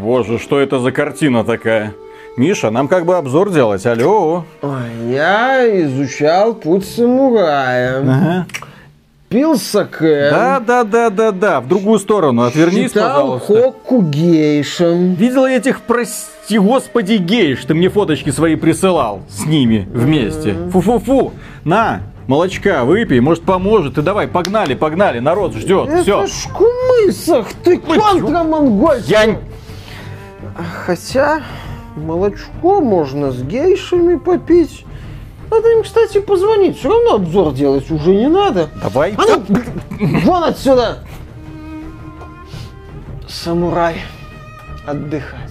Боже, что это за картина такая? Миша, нам как бы обзор делать, алло. Ой, я изучал путь самурая. Ага. Пил саке. Да, да, да, да, да, в другую сторону, отвернись, читал пожалуйста. Хокку гейшам. Видела я этих, прости господи, гейш, ты мне фоточки свои присылал с ними вместе. Фу-фу-фу, на, молочка выпей, может поможет, и давай, погнали, погнали, народ ждет, все. Это ж кумысах, ты Ой, контрамонгольский. Я... Хотя молочко можно с гейшами попить. Надо им, кстати, позвонить. Все равно обзор делать уже не надо. Давай. А ну, вон отсюда! Самурай. Отдыхать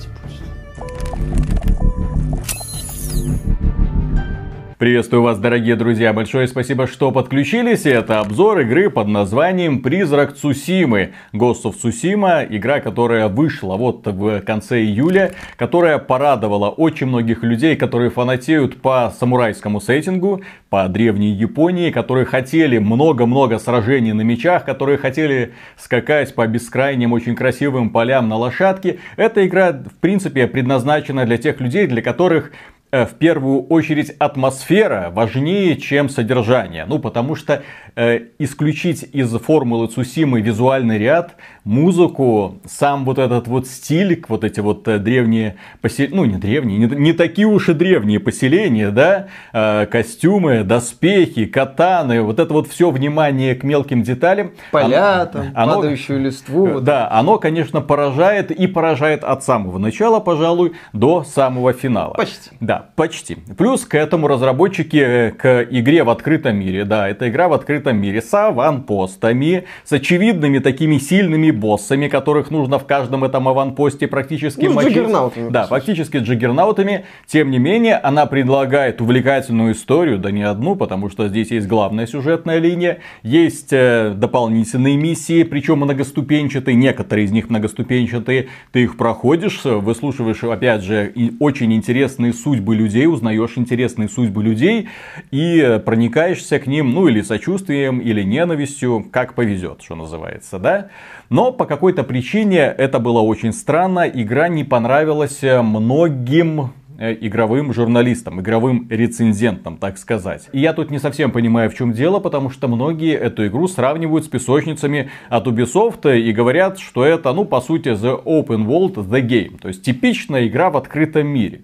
Приветствую вас, дорогие друзья. Большое спасибо, что подключились. Это обзор игры под названием Призрак Цусимы. Ghost of Tsushima, игра, которая вышла вот в конце июля, которая порадовала очень многих людей, которые фанатеют по самурайскому сеттингу, по древней Японии, которые хотели много-много сражений на мечах, которые хотели скакать по бескрайним, очень красивым полям на лошадке. Эта игра, в принципе, предназначена для тех людей, для которых в первую очередь атмосфера важнее, чем содержание. Ну, потому что э, исключить из формулы Цусимы визуальный ряд, музыку, сам вот этот вот стиль, вот эти вот э, древние поселения, ну, не древние, не, не такие уж и древние поселения, да, э, костюмы, доспехи, катаны, вот это вот все внимание к мелким деталям. Поля, оно- там, оно- падающую листву. вот. да, оно, конечно, поражает и поражает от самого начала, пожалуй, до самого финала. Почти. Да, почти. Плюс к этому разработчики э, к игре в открытом мире, да, это игра в открытом мире с аванпостами, с очевидными такими сильными боссами, которых нужно в каждом этом аванпосте практически Ну, мочить. джиггернаутами, Да, фактически джиггернаутами. Тем не менее, она предлагает увлекательную историю, да не одну, потому что здесь есть главная сюжетная линия, есть э, дополнительные миссии, причем многоступенчатые, некоторые из них многоступенчатые. Ты их проходишь, выслушиваешь, опять же, очень интересные судьбы людей, узнаешь интересные судьбы людей и э, проникаешься к ним, ну или сочувствием, или ненавистью, как повезет, что называется, да? Но по какой-то причине это было очень странно, игра не понравилась э, многим э, игровым журналистам, игровым рецензентам, так сказать. И я тут не совсем понимаю, в чем дело, потому что многие эту игру сравнивают с песочницами от Ubisoft и говорят, что это, ну, по сути, The Open World The Game. То есть типичная игра в открытом мире.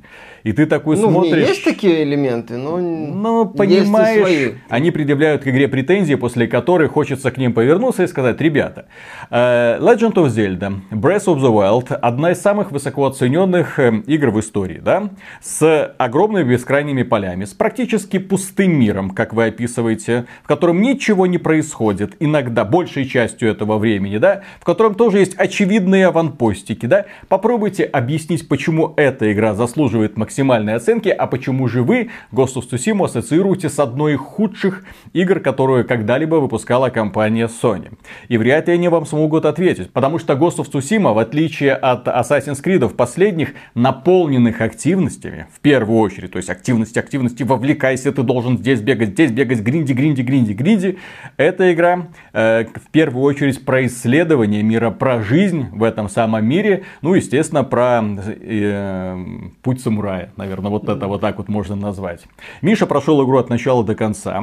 И ты такой Ну, смотришь... есть такие элементы, но Ну, понимаешь, они предъявляют к игре претензии, после которых хочется к ним повернуться и сказать, ребята, э, Legend of Zelda, Breath of the Wild, одна из самых высокооцененных э, игр в истории, да, с огромными бескрайними полями, с практически пустым миром, как вы описываете, в котором ничего не происходит, иногда, большей частью этого времени, да, в котором тоже есть очевидные аванпостики, да, попробуйте объяснить, почему эта игра заслуживает максимальной оценки, а почему же вы Ghost of Tsushima ассоциируете с одной из худших игр, которую когда-либо выпускала компания Sony. И вряд ли они вам смогут ответить, потому что Ghost of Tsushima, в отличие от Assassin's Creed последних, наполненных активностями, в первую очередь, то есть активности, активности, вовлекайся, ты должен здесь бегать, здесь бегать, гринди, гринди, гринди, гринди. Эта игра э, в первую очередь про исследование мира, про жизнь в этом самом мире, ну, естественно, про э, путь самурая, наверное, вот это вот так вот можно назвать. Миша прошел игру от начала до конца.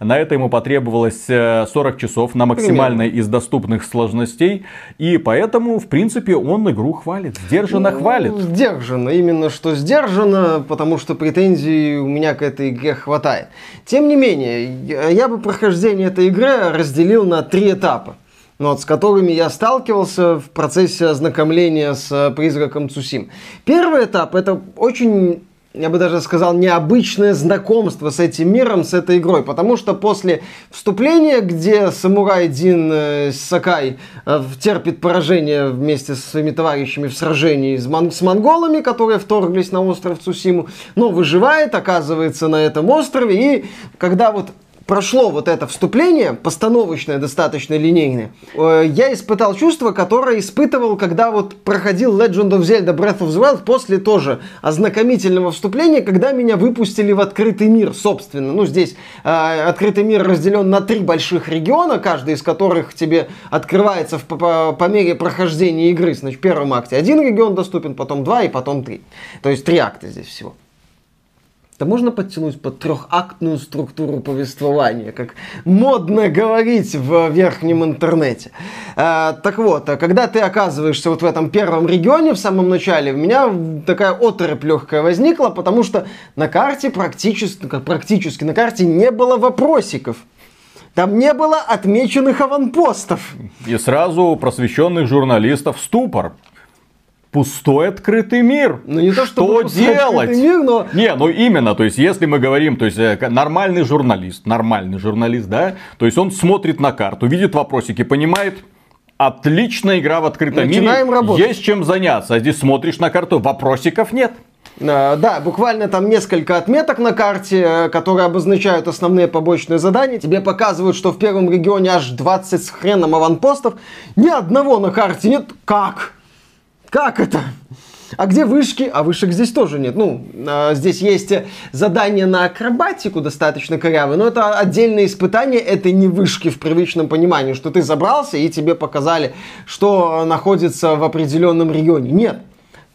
На это ему потребовалось э, 40 часов на максимальной из доступных сложностей. И поэтому, в принципе, он игру хвалит. Сдержанно хвалит. Ну, Сдержанно, именно что сдержанно, потому что претензий у меня к этой игре хватает. Тем не менее, я бы прохождение этой игры разделил на три этапа. Ну, вот, с которыми я сталкивался в процессе ознакомления с э, призраком Цусим. Первый этап это очень я бы даже сказал, необычное знакомство с этим миром, с этой игрой. Потому что после вступления, где самурай Дин э, Сакай э, терпит поражение вместе со своими товарищами в сражении с, мон- с монголами, которые вторглись на остров Цусиму, но выживает, оказывается на этом острове. И когда вот прошло вот это вступление, постановочное, достаточно линейное, э, я испытал чувство, которое испытывал, когда вот проходил Legend of Zelda Breath of the Wild после тоже ознакомительного вступления, когда меня выпустили в открытый мир, собственно. Ну, здесь э, открытый мир разделен на три больших региона, каждый из которых тебе открывается в, по, по мере прохождения игры. Значит, в первом акте один регион доступен, потом два и потом три. То есть три акта здесь всего. Да можно подтянуть под трехактную структуру повествования, как модно говорить в верхнем интернете. А, так вот, когда ты оказываешься вот в этом первом регионе в самом начале, у меня такая оторопь легкая возникла, потому что на карте практически, ну, практически на карте не было вопросиков. Там не было отмеченных аванпостов. И сразу просвещенных журналистов ступор пустой открытый мир. Ну не то, что делать? Мир, но... Не, ну именно, то есть если мы говорим, то есть э, нормальный журналист, нормальный журналист, да, то есть он смотрит на карту, видит вопросики, понимает, отличная игра в открытом Начинаем мире, работать. есть чем заняться. А здесь смотришь на карту, вопросиков нет. А, да, буквально там несколько отметок на карте, э, которые обозначают основные побочные задания. Тебе показывают, что в первом регионе аж 20 с хреном аванпостов. Ни одного на карте нет. Как? Как это? А где вышки? А вышек здесь тоже нет. Ну, э, здесь есть задание на акробатику достаточно корявое, но это отдельное испытание, это не вышки в привычном понимании, что ты забрался и тебе показали, что находится в определенном регионе. Нет.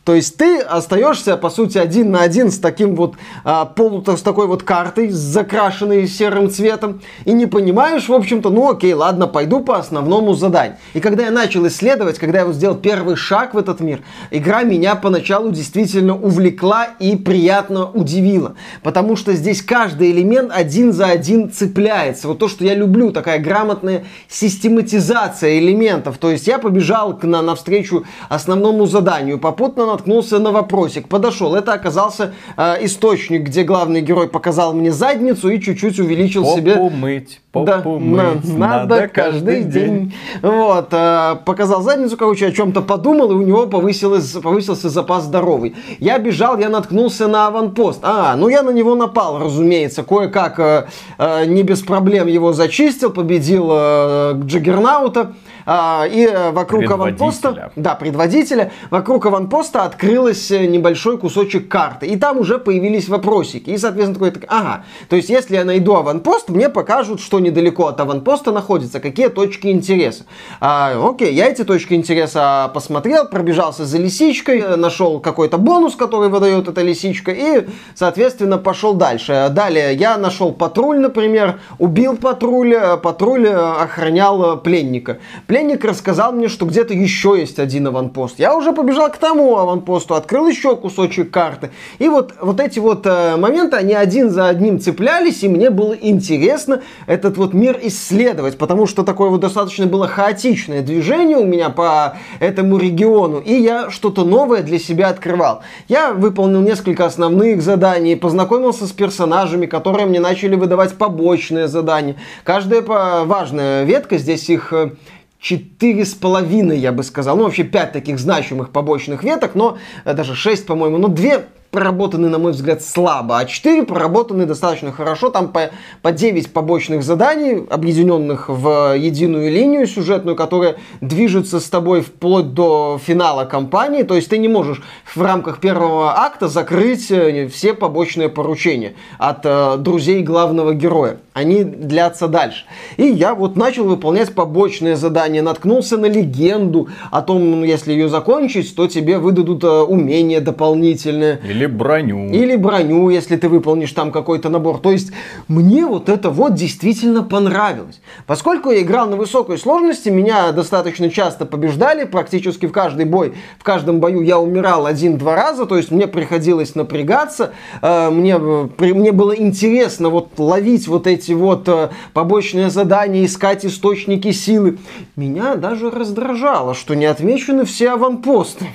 То есть ты остаешься, по сути, один на один с таким вот а, полу, с такой вот картой, закрашенной серым цветом, и не понимаешь, в общем-то, ну окей, ладно, пойду по основному заданию. И когда я начал исследовать, когда я вот сделал первый шаг в этот мир, игра меня поначалу действительно увлекла и приятно удивила. Потому что здесь каждый элемент один за один цепляется. Вот то, что я люблю, такая грамотная систематизация элементов. То есть я побежал на, навстречу основному заданию, попутно наткнулся на вопросик, подошел. Это оказался э, источник, где главный герой показал мне задницу и чуть-чуть увеличил попу себе... мыть, попу да, мыть, на, надо, каждый день. день. Вот, э, показал задницу, короче, о чем-то подумал, и у него повысился, повысился запас здоровый. Я бежал, я наткнулся на аванпост. А, ну я на него напал, разумеется, кое-как э, э, не без проблем его зачистил, победил э, Джаггернаута. А, и э, вокруг аванпоста, да, предводителя, вокруг аванпоста открылась э, небольшой кусочек карты. И там уже появились вопросики. И, соответственно, такой, ага, то есть, если я найду аванпост, мне покажут, что недалеко от аванпоста находится, какие точки интереса. А, окей, я эти точки интереса посмотрел, пробежался за лисичкой, э, нашел какой-то бонус, который выдает эта лисичка, и, соответственно, пошел дальше. Далее я нашел патруль, например, убил патруль, патруль охранял пленника пленник рассказал мне, что где-то еще есть один аванпост. Я уже побежал к тому аванпосту, открыл еще кусочек карты. И вот, вот эти вот э, моменты, они один за одним цеплялись, и мне было интересно этот вот мир исследовать, потому что такое вот достаточно было хаотичное движение у меня по этому региону, и я что-то новое для себя открывал. Я выполнил несколько основных заданий, познакомился с персонажами, которые мне начали выдавать побочные задания. Каждая важная ветка, здесь их э, четыре с половиной, я бы сказал. Ну, вообще пять таких значимых побочных веток, но э, даже шесть, по-моему, но две проработаны, на мой взгляд, слабо, а 4 проработаны достаточно хорошо. Там по, по 9 побочных заданий, объединенных в единую линию сюжетную, которая движется с тобой вплоть до финала кампании. То есть ты не можешь в рамках первого акта закрыть э, все побочные поручения от э, друзей главного героя. Они длятся дальше. И я вот начал выполнять побочные задания, наткнулся на легенду о том, ну, если ее закончить, то тебе выдадут э, умения дополнительные. Или или броню. Или броню, если ты выполнишь там какой-то набор. То есть мне вот это вот действительно понравилось. Поскольку я играл на высокой сложности, меня достаточно часто побеждали, практически в каждый бой, в каждом бою я умирал один-два раза, то есть мне приходилось напрягаться, э, мне, мне было интересно вот ловить вот эти вот э, побочные задания, искать источники силы. Меня даже раздражало, что не отмечены все аванпосты.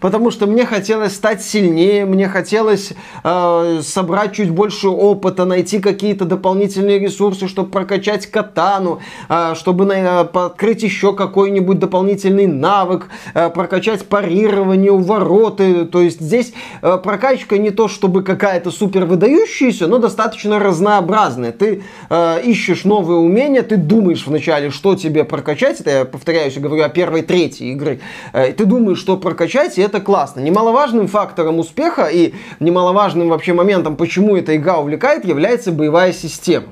Потому что мне хотелось стать сильнее, мне хотелось э, собрать чуть больше опыта, найти какие-то дополнительные ресурсы, чтобы прокачать катану, э, чтобы на, открыть еще какой-нибудь дополнительный навык, э, прокачать парирование, увороты. То есть здесь э, прокачка не то чтобы какая-то супер выдающаяся, но достаточно разнообразная. Ты э, ищешь новые умения, ты думаешь вначале, что тебе прокачать. Это я повторяюсь, говорю о первой трети игры. Э, ты думаешь, что прокачать, и это классно. Немаловажным фактором успеха и немаловажным вообще моментом, почему эта игра увлекает, является боевая система.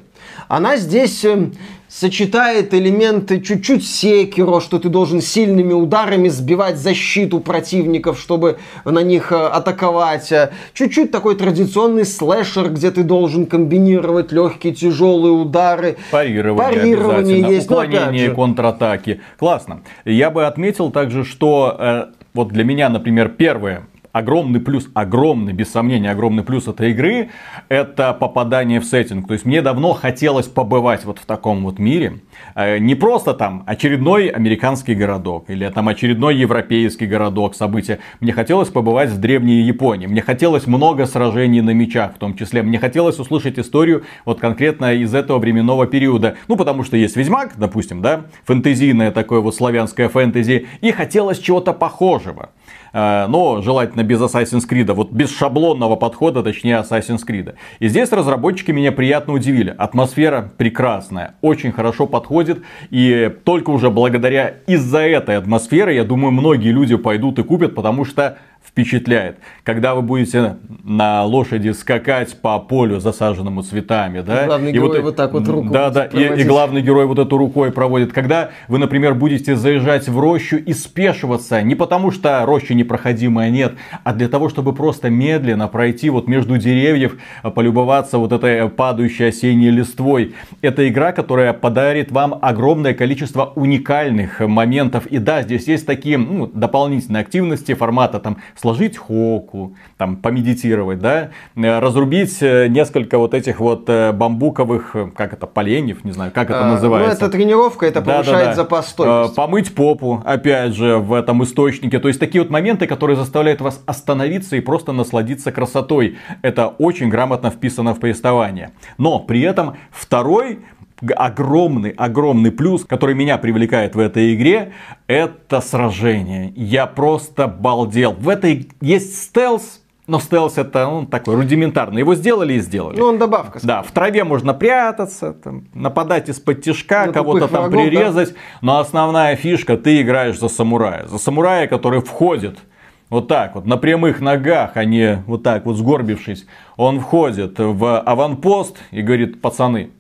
Она здесь э, сочетает элементы чуть-чуть секиро, что ты должен сильными ударами сбивать защиту противников, чтобы на них э, атаковать. Чуть-чуть такой традиционный слэшер, где ты должен комбинировать легкие, тяжелые удары. Парирование, Парирование есть. Уклонение, же... контратаки. Классно. Я бы отметил также, что э, вот для меня, например, первое огромный плюс, огромный, без сомнения, огромный плюс этой игры, это попадание в сеттинг. То есть мне давно хотелось побывать вот в таком вот мире. Э, не просто там очередной американский городок или там очередной европейский городок, события. Мне хотелось побывать в древней Японии. Мне хотелось много сражений на мечах в том числе. Мне хотелось услышать историю вот конкретно из этого временного периода. Ну, потому что есть Ведьмак, допустим, да, фэнтезийное такое вот славянское фэнтези. И хотелось чего-то похожего. Э, но желательно без Assassin's Creed, вот без шаблонного подхода, точнее Assassin's Creed. И здесь разработчики меня приятно удивили. Атмосфера прекрасная, очень хорошо подходит, и только уже благодаря из-за этой атмосферы, я думаю, многие люди пойдут и купят, потому что впечатляет. Когда вы будете на лошади скакать по полю, засаженному цветами, да? И главный и герой вот, вот так вот руку Да, да, и, и главный герой вот эту рукой проводит. Когда вы, например, будете заезжать в рощу и спешиваться, не потому что роща непроходимая нет, а для того, чтобы просто медленно пройти вот между деревьев, полюбоваться вот этой падающей осенней листвой. Это игра, которая подарит вам огромное количество уникальных моментов. И да, здесь есть такие ну, дополнительные активности формата там сложить хоку, там, помедитировать, да, э, разрубить э, несколько вот этих вот э, бамбуковых, как это, поленьев, не знаю, как это а, называется. Ну, это тренировка, это да, повышает да, да. запас стойкости. Помыть попу, опять же, в этом источнике. То есть, такие вот моменты, которые заставляют вас остановиться и просто насладиться красотой. Это очень грамотно вписано в повествование. Но при этом второй огромный, огромный плюс, который меня привлекает в этой игре, это сражение. Я просто балдел. В этой есть стелс, но стелс это ну, такой рудиментарный. Его сделали и сделали. Ну, он добавка. Да, в траве можно прятаться, там, нападать из-под тяжка, кого-то там врагов, прирезать. Да. Но основная фишка, ты играешь за самурая. За самурая, который входит вот так вот, на прямых ногах, а не вот так вот сгорбившись. Он входит в аванпост и говорит, пацаны,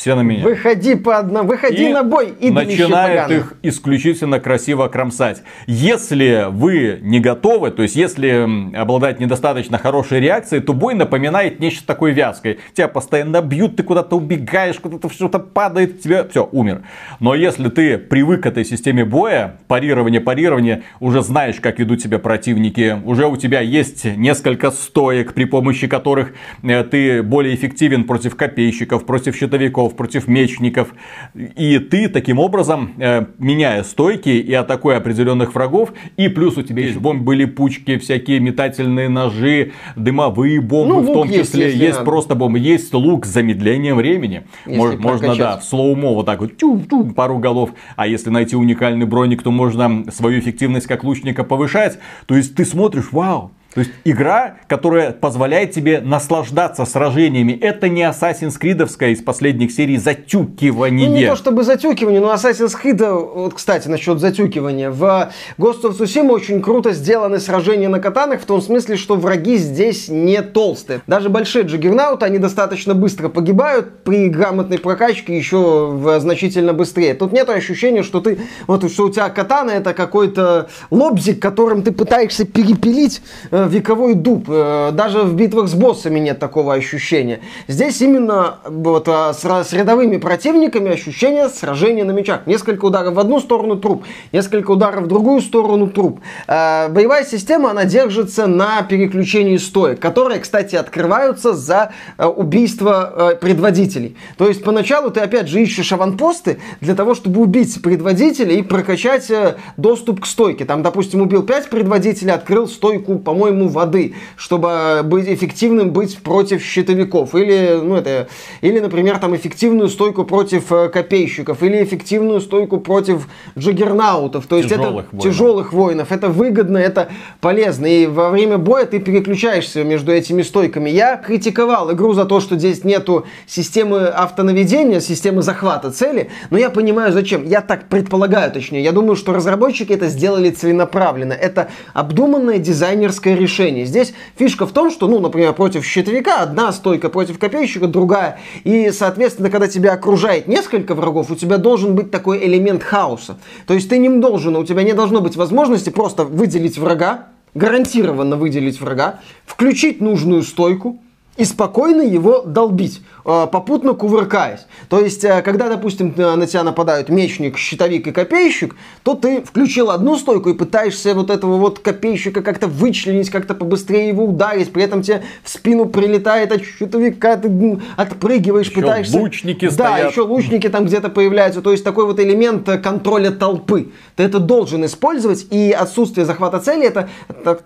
все на меня. Выходи по одному, выходи и на бой и начинает их исключительно красиво кромсать. Если вы не готовы, то есть если обладать недостаточно хорошей реакцией, то бой напоминает нечто такое вязкое. Тебя постоянно бьют, ты куда-то убегаешь, куда-то что-то падает, тебе все, умер. Но если ты привык к этой системе боя, парирование, парирование, уже знаешь, как идут тебя противники, уже у тебя есть несколько стоек, при помощи которых э, ты более эффективен против копейщиков, против щитовиков, мечников, против мечников. И ты таким образом, э, меняя стойки и атакуя определенных врагов, и плюс у тебя есть бомбы липучки, всякие метательные ножи, дымовые бомбы ну, в том числе. Есть, есть просто бомбы. Есть лук с замедлением времени. Если можно, да, в слоумо вот так вот, тю, тю, пару голов. А если найти уникальный броник, то можно свою эффективность как лучника повышать. То есть ты смотришь, вау, то есть игра, которая позволяет тебе наслаждаться сражениями. Это не Assassin's Creed из последних серий затюкивание. Ну, не то чтобы затюкивание, но Assassin's Creed, вот, кстати, насчет затюкивания. В Ghost of Tsushima очень круто сделаны сражения на катанах, в том смысле, что враги здесь не толстые. Даже большие джиггернауты, они достаточно быстро погибают, при грамотной прокачке еще значительно быстрее. Тут нет ощущения, что ты, вот, что у тебя катана это какой-то лобзик, которым ты пытаешься перепилить э, вековой дуб. Э, даже в битвах с боссами нет такого ощущения. Здесь именно вот э, с, с рядовыми противниками ощущение сражения на мечах. Несколько ударов в одну сторону труп, несколько ударов в другую сторону труп. Боевая система, она держится на переключении стоек, которые, кстати, открываются за убийство предводителей. То есть поначалу ты опять же ищешь аванпосты для того, чтобы убить предводителя и прокачать доступ к стойке. Там, допустим, убил 5 предводителей, открыл стойку, по-моему, воды, чтобы быть эффективным быть против щитовиков. Или, ну, это, или, например, там эффективную стойку против э, копейщиков, или эффективную стойку против джаггернаутов. То есть тяжелых это воинов. тяжелых воинов. Это выгодно, это полезно. И во время боя ты переключаешься между этими стойками. Я критиковал игру за то, что здесь нету системы автонаведения, системы захвата цели, но я понимаю зачем. Я так предполагаю, точнее. Я думаю, что разработчики это сделали целенаправленно. Это обдуманное дизайнерское решение. Здесь фишка в том, что, ну, например, против щитовика одна стойка, против копейщика другая. И, соответственно, когда тебя окружает несколько врагов, у тебя должен быть такой элемент хаоса. То есть ты не должен, у тебя не должно быть возможности просто выделить врага, гарантированно выделить врага, включить нужную стойку, и спокойно его долбить. Э, попутно кувыркаясь. То есть, э, когда, допустим, на тебя нападают мечник, щитовик и копейщик, то ты включил одну стойку и пытаешься вот этого вот копейщика как-то вычленить, как-то побыстрее его ударить, при этом тебе в спину прилетает от щитовика, ты отпрыгиваешь, еще пытаешься... лучники да, стоят. Да, еще лучники там где-то появляются. То есть, такой вот элемент контроля толпы. Ты это должен использовать, и отсутствие захвата цели это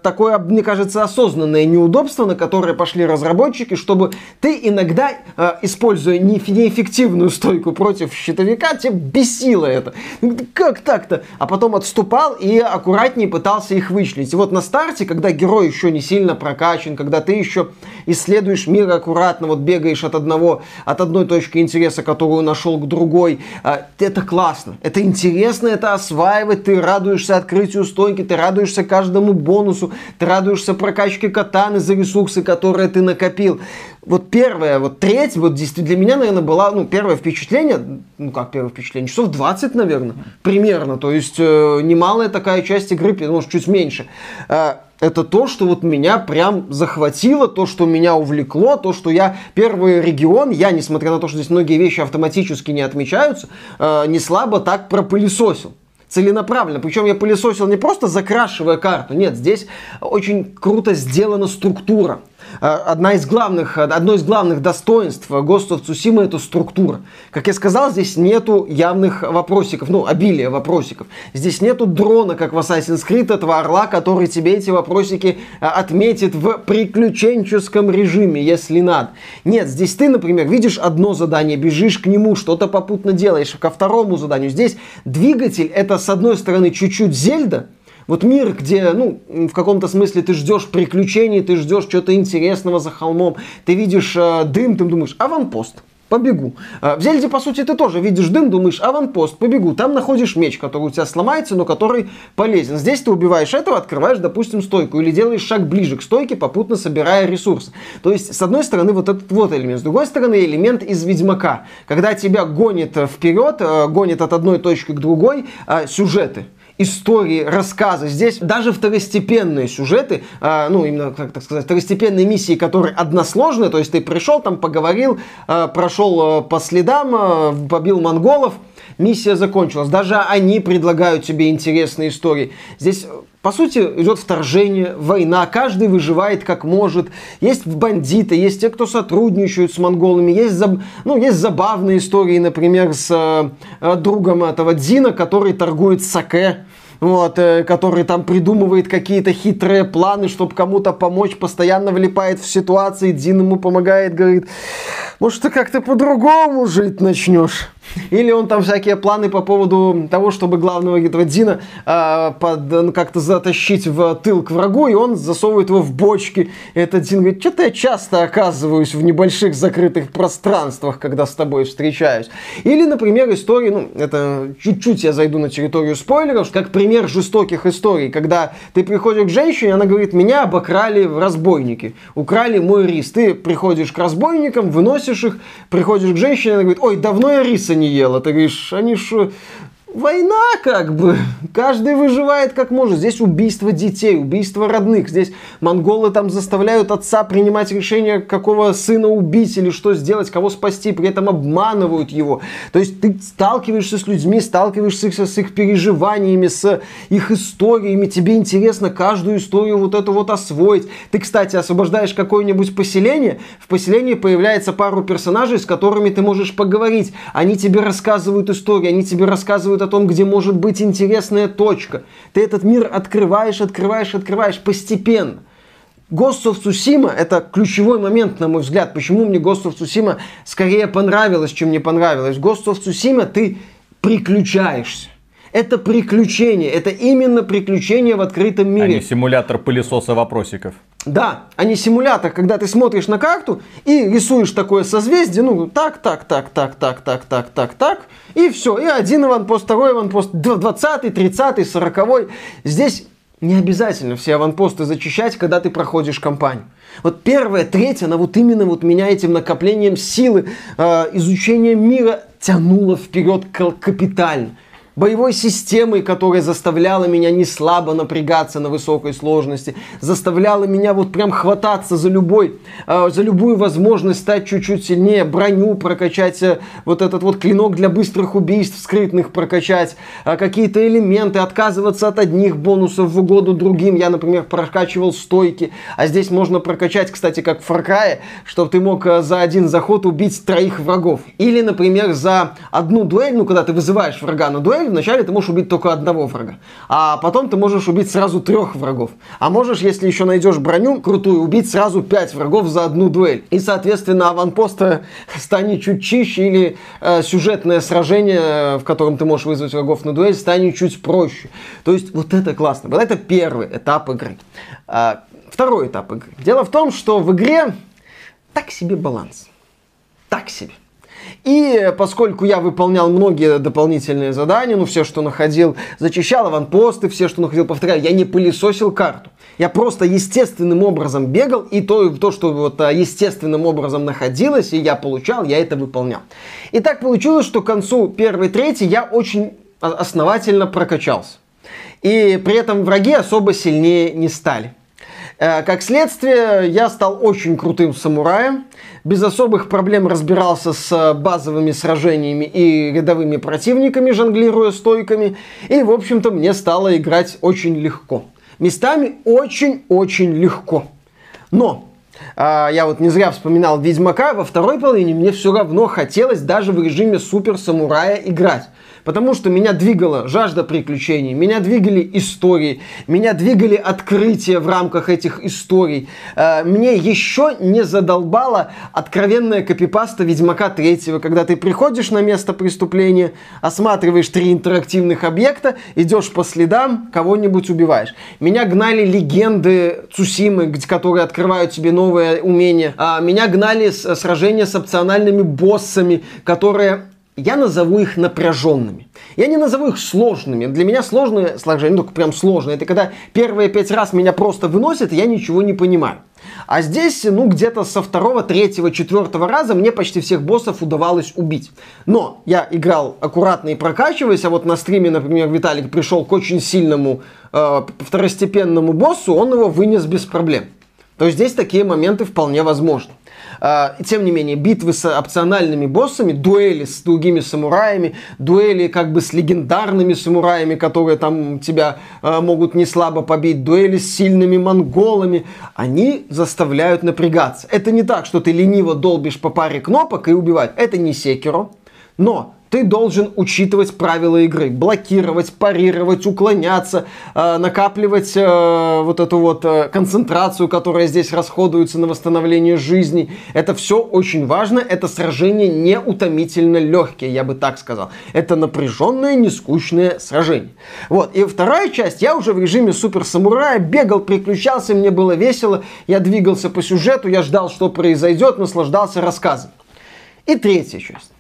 такое, мне кажется, осознанное неудобство, на которое пошли разработчики, чтобы ты иногда э, используя неэффективную стойку против щитовика, тебе бесило это. Как так-то? А потом отступал и аккуратнее пытался их вычленить. И вот на старте, когда герой еще не сильно прокачан, когда ты еще исследуешь мир аккуратно, вот бегаешь от одного, от одной точки интереса, которую нашел к другой, а, это классно, это интересно, это осваивать, ты радуешься открытию стойки, ты радуешься каждому бонусу, ты радуешься прокачке катаны за ресурсы, которые ты накопил вот первое, вот треть, вот для меня, наверное, была, ну, первое впечатление, ну, как первое впечатление, часов 20, наверное, примерно, то есть э, немалая такая часть игры, может, чуть меньше. Э, это то, что вот меня прям захватило, то, что меня увлекло, то, что я первый регион, я, несмотря на то, что здесь многие вещи автоматически не отмечаются, э, не слабо так пропылесосил целенаправленно. Причем я пылесосил не просто закрашивая карту, нет, здесь очень круто сделана структура. Э, одна из главных, одно из главных достоинств Ghost of Tsushima это структура. Как я сказал, здесь нету явных вопросиков, ну, обилия вопросиков. Здесь нету дрона, как в Assassin's Creed, этого орла, который тебе эти вопросики э, отметит в приключенческом режиме, если надо. Нет, здесь ты, например, видишь одно задание, бежишь к нему, что-то попутно делаешь, ко второму заданию. Здесь двигатель это, с одной стороны, чуть-чуть Зельда, вот мир, где, ну, в каком-то смысле ты ждешь приключений, ты ждешь чего-то интересного за холмом, ты видишь э, дым, ты думаешь, аванпост, побегу. Э, в Зельде, по сути, ты тоже видишь дым, думаешь, аванпост, побегу. Там находишь меч, который у тебя сломается, но который полезен. Здесь ты убиваешь этого, открываешь, допустим, стойку или делаешь шаг ближе к стойке, попутно собирая ресурсы. То есть, с одной стороны, вот этот вот элемент, с другой стороны, элемент из Ведьмака. Когда тебя гонит вперед, э, гонит от одной точки к другой э, сюжеты истории, рассказы. Здесь даже второстепенные сюжеты, э, ну, именно, как так сказать, второстепенные миссии, которые односложные, то есть ты пришел там, поговорил, э, прошел э, по следам, э, побил монголов, миссия закончилась. Даже они предлагают тебе интересные истории. Здесь по сути, идет вторжение, война, каждый выживает как может. Есть бандиты, есть те, кто сотрудничают с монголами, есть, заб... ну, есть забавные истории, например, с э, другом этого Дина, который торгует саке вот, э, который там придумывает какие-то хитрые планы, чтобы кому-то помочь, постоянно влипает в ситуации, Дин ему помогает, говорит, может, ты как-то по-другому жить начнешь. Или он там всякие планы по поводу того, чтобы главного этого Дина э, под, ну, как-то затащить в тыл к врагу, и он засовывает его в бочки. И этот Дин говорит, что-то я часто оказываюсь в небольших закрытых пространствах, когда с тобой встречаюсь. Или, например, истории, ну, это чуть-чуть я зайду на территорию спойлеров, как пример жестоких историй, когда ты приходишь к женщине, она говорит, меня обокрали в разбойники, украли мой рис. Ты приходишь к разбойникам, выносишь их, приходишь к женщине, она говорит, ой, давно я риса не ела. Ты говоришь, они что, война как бы. Каждый выживает как может. Здесь убийство детей, убийство родных. Здесь монголы там заставляют отца принимать решение, какого сына убить или что сделать, кого спасти. При этом обманывают его. То есть ты сталкиваешься с людьми, сталкиваешься с их переживаниями, с их историями. Тебе интересно каждую историю вот эту вот освоить. Ты, кстати, освобождаешь какое-нибудь поселение. В поселении появляется пару персонажей, с которыми ты можешь поговорить. Они тебе рассказывают историю, они тебе рассказывают о том, где может быть интересная точка. Ты этот мир открываешь, открываешь, открываешь постепенно. Ghost of Tsushima это ключевой момент, на мой взгляд. Почему мне Ghost of Tsushima скорее понравилось, чем не понравилось. Ghost of Tsushima ты приключаешься. Это приключение, это именно приключение в открытом мире. А не симулятор пылесоса вопросиков. Да, а не симулятор, когда ты смотришь на карту и рисуешь такое созвездие, ну, так, так, так, так, так, так, так, так, так, и все. И один аванпост, второй аванпост, 20, 30, 40. Здесь не обязательно все аванпосты зачищать, когда ты проходишь кампанию. Вот первая, третья, она вот именно вот меня этим накоплением силы, э, изучением мира тянула вперед капитально боевой системой, которая заставляла меня не слабо напрягаться на высокой сложности, заставляла меня вот прям хвататься за любой, э, за любую возможность стать чуть-чуть сильнее, броню прокачать, э, вот этот вот клинок для быстрых убийств скрытных прокачать, э, какие-то элементы, отказываться от одних бонусов в угоду другим. Я, например, прокачивал стойки, а здесь можно прокачать, кстати, как в Far чтобы ты мог э, за один заход убить троих врагов. Или, например, за одну дуэль, ну, когда ты вызываешь врага на дуэль, вначале ты можешь убить только одного врага, а потом ты можешь убить сразу трех врагов. А можешь, если еще найдешь броню крутую, убить сразу пять врагов за одну дуэль. И, соответственно, аванпост станет чуть чище или э, сюжетное сражение, в котором ты можешь вызвать врагов на дуэль, станет чуть проще. То есть вот это классно. Вот это первый этап игры. А, второй этап игры. Дело в том, что в игре так себе баланс. Так себе. И поскольку я выполнял многие дополнительные задания, ну все, что находил, зачищал аванпосты, все, что находил, повторяю, я не пылесосил карту. Я просто естественным образом бегал, и то, то что вот а, естественным образом находилось, и я получал, я это выполнял. И так получилось, что к концу первой трети я очень основательно прокачался. И при этом враги особо сильнее не стали. Э, как следствие, я стал очень крутым самураем, без особых проблем разбирался с базовыми сражениями и рядовыми противниками, жонглируя стойками, и, в общем-то, мне стало играть очень легко. Местами очень-очень легко. Но а, я вот не зря вспоминал Ведьмака, во второй половине мне все равно хотелось даже в режиме супер самурая играть. Потому что меня двигала жажда приключений, меня двигали истории, меня двигали открытия в рамках этих историй. Э, мне еще не задолбала откровенная копипаста Ведьмака третьего, когда ты приходишь на место преступления, осматриваешь три интерактивных объекта, идешь по следам, кого-нибудь убиваешь. Меня гнали легенды Цусимы, которые открывают тебе новые умения. А меня гнали сражения с опциональными боссами, которые я назову их напряженными. Я не назову их сложными. Для меня сложные сложения, ну только прям сложные, это когда первые пять раз меня просто выносят, и я ничего не понимаю. А здесь, ну, где-то со второго, третьего, четвертого раза мне почти всех боссов удавалось убить. Но я играл аккуратно и прокачиваясь, а вот на стриме, например, Виталик пришел к очень сильному э, второстепенному боссу, он его вынес без проблем. То есть здесь такие моменты вполне возможны. А, тем не менее, битвы с опциональными боссами, дуэли с другими самураями, дуэли как бы с легендарными самураями, которые там тебя а, могут не слабо побить, дуэли с сильными монголами, они заставляют напрягаться. Это не так, что ты лениво долбишь по паре кнопок и убиваешь. Это не секеро. Но ты должен учитывать правила игры. Блокировать, парировать, уклоняться, э, накапливать э, вот эту вот э, концентрацию, которая здесь расходуется на восстановление жизни. Это все очень важно. Это сражение не утомительно легкие, я бы так сказал. Это напряженное, нескучное сражение. Вот. И вторая часть, я уже в режиме супер самурая бегал, приключался, мне было весело. Я двигался по сюжету, я ждал, что произойдет, наслаждался рассказом. И третья часть.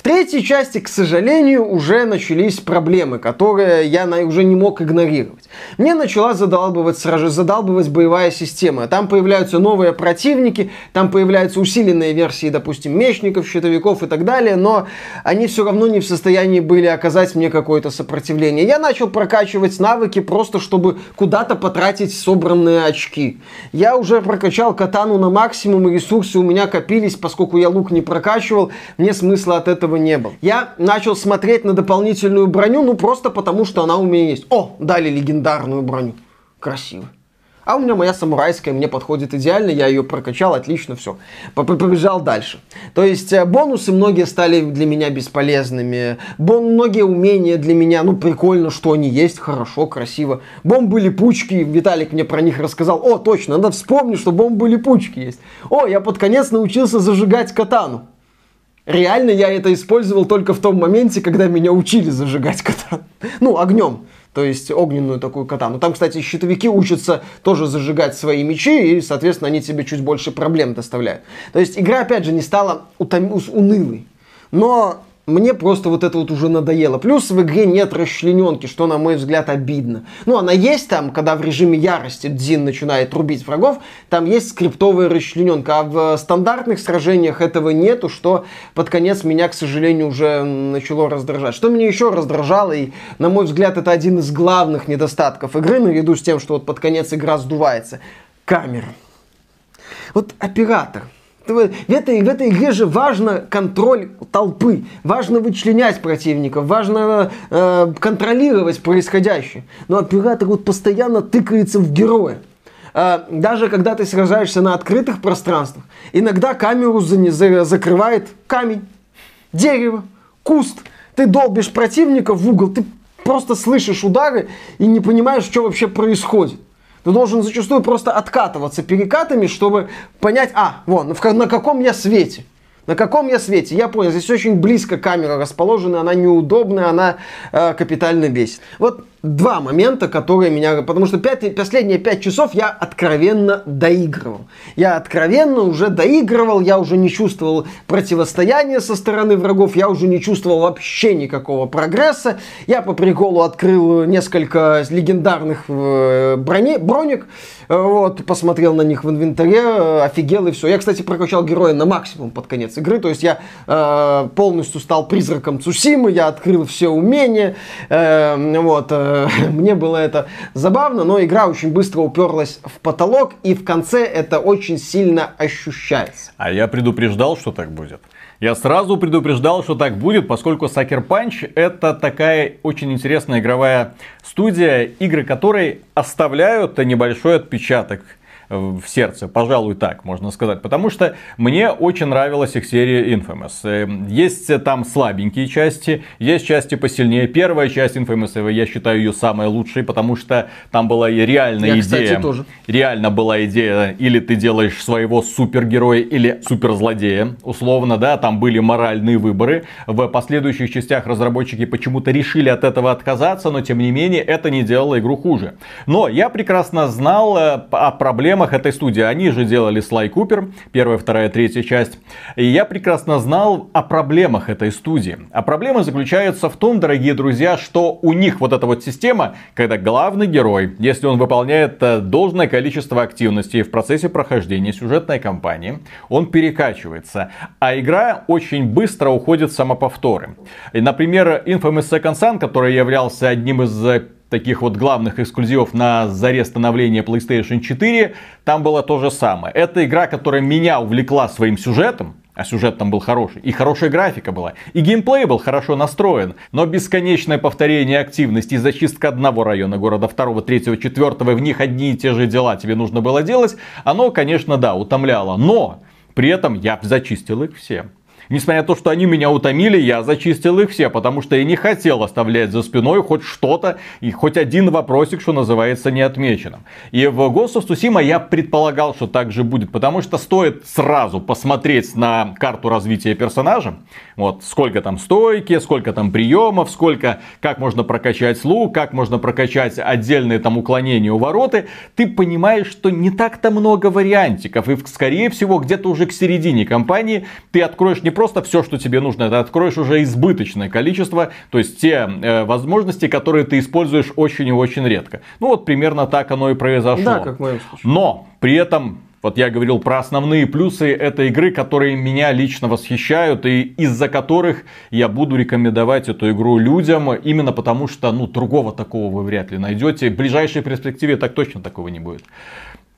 В третьей части, к сожалению, уже начались проблемы, которые я уже не мог игнорировать. Мне начала задалбывать, сразу задалбывать боевая система. Там появляются новые противники, там появляются усиленные версии, допустим, мечников, щитовиков и так далее, но они все равно не в состоянии были оказать мне какое-то сопротивление. Я начал прокачивать навыки просто, чтобы куда-то потратить собранные очки. Я уже прокачал катану на максимум, и ресурсы у меня копились, поскольку я лук не прокачивал, мне смысла от этого не было. Я начал смотреть на дополнительную броню, ну просто потому, что она у меня есть. О, дали легендарную броню. Красиво. А у меня моя самурайская, мне подходит идеально, я ее прокачал, отлично, все. Побежал дальше. То есть э, бонусы многие стали для меня бесполезными. Бон, многие умения для меня, ну прикольно, что они есть, хорошо, красиво. Бомбы липучки, Виталик мне про них рассказал. О, точно, надо вспомнить, что бомбы липучки есть. О, я под конец научился зажигать катану. Реально я это использовал только в том моменте, когда меня учили зажигать катану. Ну, огнем. То есть огненную такую катану. Там, кстати, щитовики учатся тоже зажигать свои мечи, и, соответственно, они тебе чуть больше проблем доставляют. То есть игра, опять же, не стала утом... унылой. Но мне просто вот это вот уже надоело. Плюс в игре нет расчлененки, что, на мой взгляд, обидно. Ну, она есть там, когда в режиме ярости Дзин начинает рубить врагов, там есть скриптовая расчлененка, а в стандартных сражениях этого нету, что под конец меня, к сожалению, уже начало раздражать. Что меня еще раздражало, и, на мой взгляд, это один из главных недостатков игры, наряду с тем, что вот под конец игра сдувается. Камера. Вот оператор – в этой, в этой игре же важно контроль толпы, важно вычленять противников, важно э, контролировать происходящее. Но оператор вот постоянно тыкается в героя. Э, даже когда ты сражаешься на открытых пространствах, иногда камеру за, за, закрывает камень, дерево, куст. Ты долбишь противника в угол, ты просто слышишь удары и не понимаешь, что вообще происходит. Ты должен зачастую просто откатываться перекатами, чтобы понять, а, вон, на каком я свете. На каком я свете? Я понял, здесь очень близко камера расположена, она неудобная, она э, капитально бесит. Вот два момента, которые меня... Потому что пять, последние пять часов я откровенно доигрывал. Я откровенно уже доигрывал, я уже не чувствовал противостояния со стороны врагов, я уже не чувствовал вообще никакого прогресса. Я по приколу открыл несколько легендарных э, брони, броник, вот, посмотрел на них в инвентаре, э, офигел и все. Я, кстати, прокачал героя на максимум под конец игры, то есть я э, полностью стал призраком Цусимы, я открыл все умения, э, вот, э, мне было это забавно, но игра очень быстро уперлась в потолок, и в конце это очень сильно ощущается. А я предупреждал, что так будет. Я сразу предупреждал, что так будет, поскольку Sucker Punch это такая очень интересная игровая студия, игры которой оставляют небольшой отпечаток в сердце, пожалуй, так можно сказать. Потому что мне очень нравилась их серия Infamous. Э, есть там слабенькие части, есть части посильнее. Первая часть Infamous, я считаю ее самой лучшей, потому что там была реальная я, идея. Кстати, тоже. Реально была идея, или ты делаешь своего супергероя, или суперзлодея, условно, да, там были моральные выборы. В последующих частях разработчики почему-то решили от этого отказаться, но тем не менее это не делало игру хуже. Но я прекрасно знал э, о проблемах проблемах этой студии. Они же делали Слай Купер, первая, вторая, третья часть. И я прекрасно знал о проблемах этой студии. А проблема заключается в том, дорогие друзья, что у них вот эта вот система, когда главный герой, если он выполняет э, должное количество активностей в процессе прохождения сюжетной кампании, он перекачивается. А игра очень быстро уходит в самоповторы. И, например, Infamous Second Son, который являлся одним из э, таких вот главных эксклюзивов на заре становления PlayStation 4, там было то же самое. Это игра, которая меня увлекла своим сюжетом, а сюжет там был хороший, и хорошая графика была, и геймплей был хорошо настроен, но бесконечное повторение активности и зачистка одного района города, второго, третьего, четвертого, и в них одни и те же дела тебе нужно было делать, оно, конечно, да, утомляло, но при этом я зачистил их все. Несмотря на то, что они меня утомили, я зачистил их все, потому что я не хотел оставлять за спиной хоть что-то и хоть один вопросик, что называется, не отмеченным. И в Ghost of Tsushima я предполагал, что так же будет, потому что стоит сразу посмотреть на карту развития персонажа, вот сколько там стойки, сколько там приемов, сколько, как можно прокачать лук, как можно прокачать отдельные там уклонения, увороты, ты понимаешь, что не так-то много вариантиков, и скорее всего где-то уже к середине кампании ты откроешь не просто все, что тебе нужно, это откроешь уже избыточное количество, то есть те э, возможности, которые ты используешь очень и очень редко. Ну вот примерно так оно и произошло. Да, как в моем случае. Но при этом вот я говорил про основные плюсы этой игры, которые меня лично восхищают и из-за которых я буду рекомендовать эту игру людям, именно потому что, ну, другого такого вы вряд ли найдете. В ближайшей перспективе так точно такого не будет.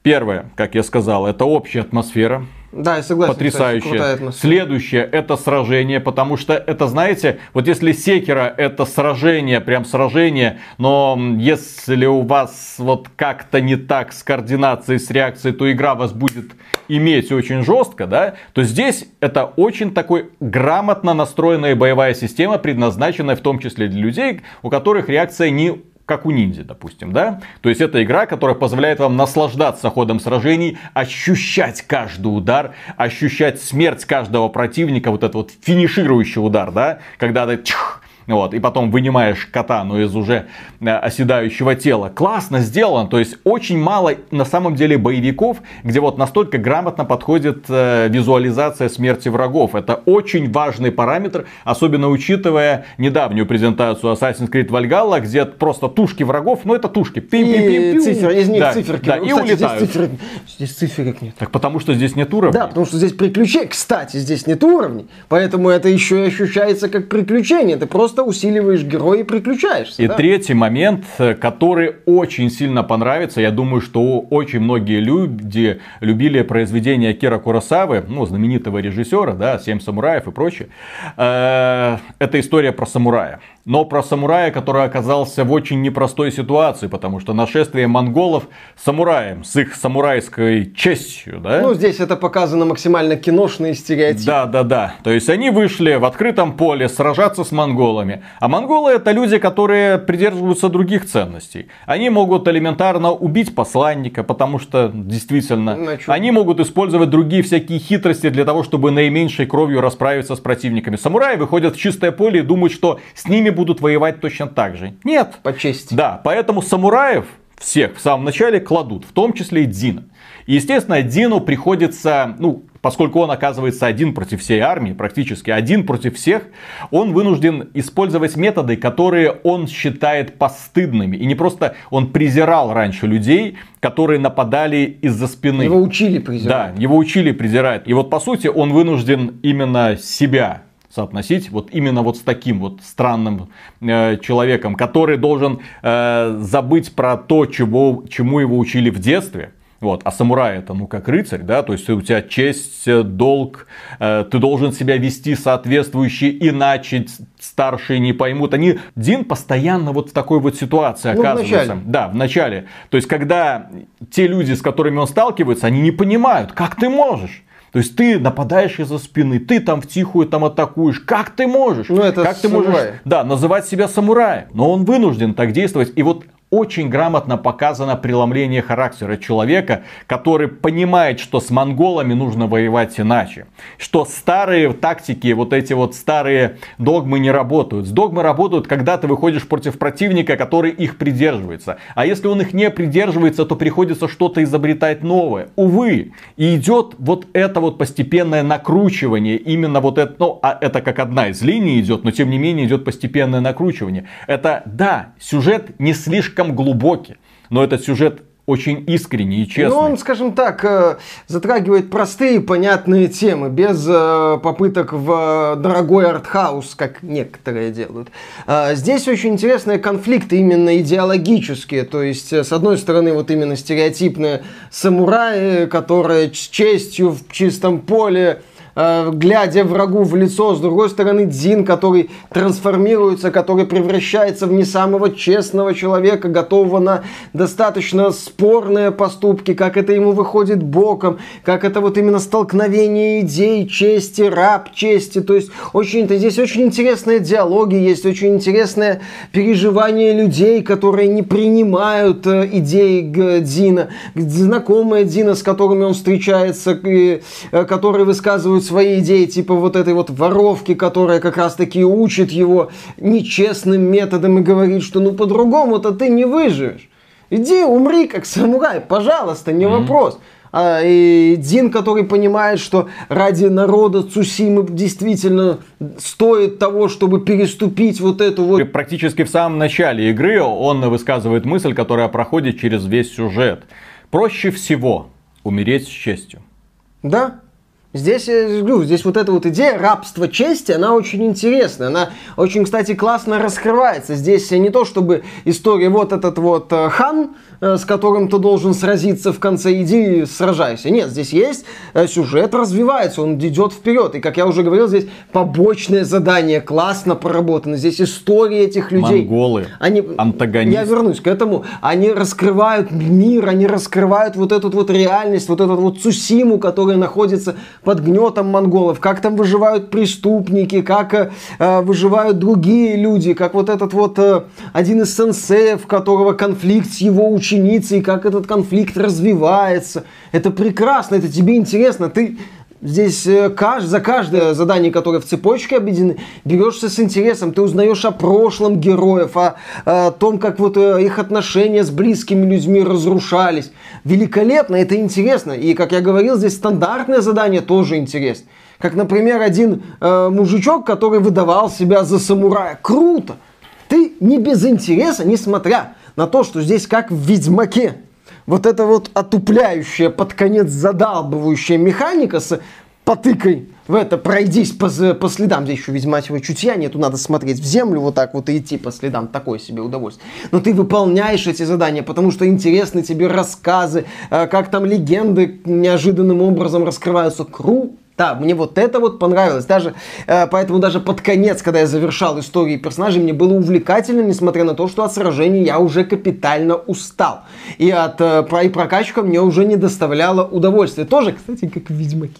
Первое, как я сказал, это общая атмосфера. Да, я согласен. Потрясающе. Следующее это сражение, потому что это, знаете, вот если Секера это сражение, прям сражение, но если у вас вот как-то не так с координацией, с реакцией, то игра вас будет иметь очень жестко, да, то здесь это очень такой грамотно настроенная боевая система, предназначенная в том числе для людей, у которых реакция не как у ниндзя, допустим, да? То есть это игра, которая позволяет вам наслаждаться ходом сражений, ощущать каждый удар, ощущать смерть каждого противника, вот этот вот финиширующий удар, да? Когда ты чух, вот, и потом вынимаешь катану из уже э, оседающего тела. Классно сделано, то есть очень мало на самом деле боевиков, где вот настолько грамотно подходит э, визуализация смерти врагов. Это очень важный параметр, особенно учитывая недавнюю презентацию Assassin's Creed Valhalla, где просто тушки врагов, ну это тушки. Пим, пим, пим, пим. Цифер, из них да, циферки. Да, ну, и кстати, улетают. Здесь, цифер, здесь циферок нет. Так потому что здесь нет уровней. Да, потому что здесь приключения. Кстати, здесь нет уровней. Поэтому это еще и ощущается как приключение. Ты просто просто усиливаешь героя и приключаешься. И да? третий момент, э, который очень сильно понравится, я думаю, что очень многие люди любили произведения Кира Курасавы, ну, знаменитого режиссера, да, «Семь самураев» и прочее. Э, это история про самурая но про самурая, который оказался в очень непростой ситуации, потому что нашествие монголов самураем, с их самурайской честью, да? Ну, здесь это показано максимально киношные стереотипы. Да, да, да. То есть они вышли в открытом поле сражаться с монголами. А монголы это люди, которые придерживаются других ценностей. Они могут элементарно убить посланника, потому что действительно ну, они могут использовать другие всякие хитрости для того, чтобы наименьшей кровью расправиться с противниками. Самураи выходят в чистое поле и думают, что с ними будут воевать точно так же. Нет. По чести. Да, поэтому самураев всех в самом начале кладут, в том числе и Дина. И, естественно, Дину приходится, ну, поскольку он оказывается один против всей армии, практически один против всех, он вынужден использовать методы, которые он считает постыдными. И не просто он презирал раньше людей, которые нападали из-за спины. Его учили презирать. Да, его учили презирать. И вот по сути он вынужден именно себя соотносить вот именно вот с таким вот странным э, человеком, который должен э, забыть про то, чего, чему его учили в детстве. Вот. А самурай это, ну, как рыцарь, да, то есть у тебя честь, э, долг, э, ты должен себя вести соответствующе, иначе старшие не поймут. Они, Дин постоянно вот в такой вот ситуации ну, оказывается. В да, в начале. То есть, когда те люди, с которыми он сталкивается, они не понимают, как ты можешь. То есть ты нападаешь из-за спины, ты там в тихую там атакуешь. Как ты можешь? Ну это как самурай. ты можешь, да, называть себя самураем? Но он вынужден так действовать. И вот очень грамотно показано преломление характера человека, который понимает, что с монголами нужно воевать иначе. Что старые тактики, вот эти вот старые догмы не работают. С догмы работают, когда ты выходишь против противника, который их придерживается. А если он их не придерживается, то приходится что-то изобретать новое. Увы. И идет вот это вот постепенное накручивание. Именно вот это, ну, а это как одна из линий идет, но тем не менее идет постепенное накручивание. Это, да, сюжет не слишком слишком глубокий. Но этот сюжет очень искренний и честный. Ну, он, скажем так, э, затрагивает простые, понятные темы, без э, попыток в дорогой артхаус, как некоторые делают. А, здесь очень интересные конфликты именно идеологические. То есть, э, с одной стороны, вот именно стереотипные самураи, которые с честью в чистом поле э, глядя врагу в лицо. С другой стороны, Дзин, который трансформируется, который превращается в не самого честного человека, готового на достаточно спорные поступки, как это ему выходит боком, как это вот именно столкновение идей, чести, раб чести. То есть очень, здесь очень интересные диалоги есть, очень интересное переживание людей, которые не принимают э, идеи Дина, знакомые Дина, с которыми он встречается, и, э, которые высказывают реализует свои идеи, типа вот этой вот воровки, которая как раз таки учит его нечестным методом и говорит, что ну по-другому-то ты не выживешь. Иди умри как самурай, пожалуйста, не mm-hmm. вопрос. А, и Дин, который понимает, что ради народа Цусимы действительно стоит того, чтобы переступить вот эту вот... Практически в самом начале игры он высказывает мысль, которая проходит через весь сюжет. Проще всего умереть с честью. Да, Здесь, говорю, здесь вот эта вот идея рабства чести, она очень интересная. Она очень, кстати, классно раскрывается. Здесь не то, чтобы история вот этот вот э, хан, Э, с которым ты должен сразиться в конце, иди сражайся. Нет, здесь есть э, сюжет, развивается, он идет вперед. И, как я уже говорил, здесь побочное задание классно проработано. Здесь история этих людей. Монголы, они, антагонисты. Я вернусь к этому. Они раскрывают мир, они раскрывают вот эту вот реальность, вот эту вот Цусиму, которая находится под гнетом монголов. Как там выживают преступники, как э, выживают другие люди, как вот этот вот э, один из сенсеев, которого конфликт с его ученицей, как этот конфликт развивается. Это прекрасно, это тебе интересно. Ты Здесь э, за каждое задание, которое в цепочке объединены, берешься с интересом. Ты узнаешь о прошлом героев, о, о том, как вот э, их отношения с близкими людьми разрушались. Великолепно, это интересно. И, как я говорил, здесь стандартное задание тоже интересно. Как, например, один э, мужичок, который выдавал себя за самурая. Круто! Ты не без интереса, несмотря на то, что здесь как в Ведьмаке. Вот эта вот отупляющая, под конец задалбывающая механика с потыкой в это, пройдись по, по следам. Здесь еще ведьмачьего чутья нету, надо смотреть в землю вот так вот и идти по следам. Такое себе удовольствие. Но ты выполняешь эти задания, потому что интересны тебе рассказы, э, как там легенды неожиданным образом раскрываются. Круто да, мне вот это вот понравилось. Даже, э, поэтому даже под конец, когда я завершал истории персонажей, мне было увлекательно, несмотря на то, что от сражений я уже капитально устал. И от э, и прокачка мне уже не доставляла удовольствия. Тоже, кстати, как в Ведьмаке.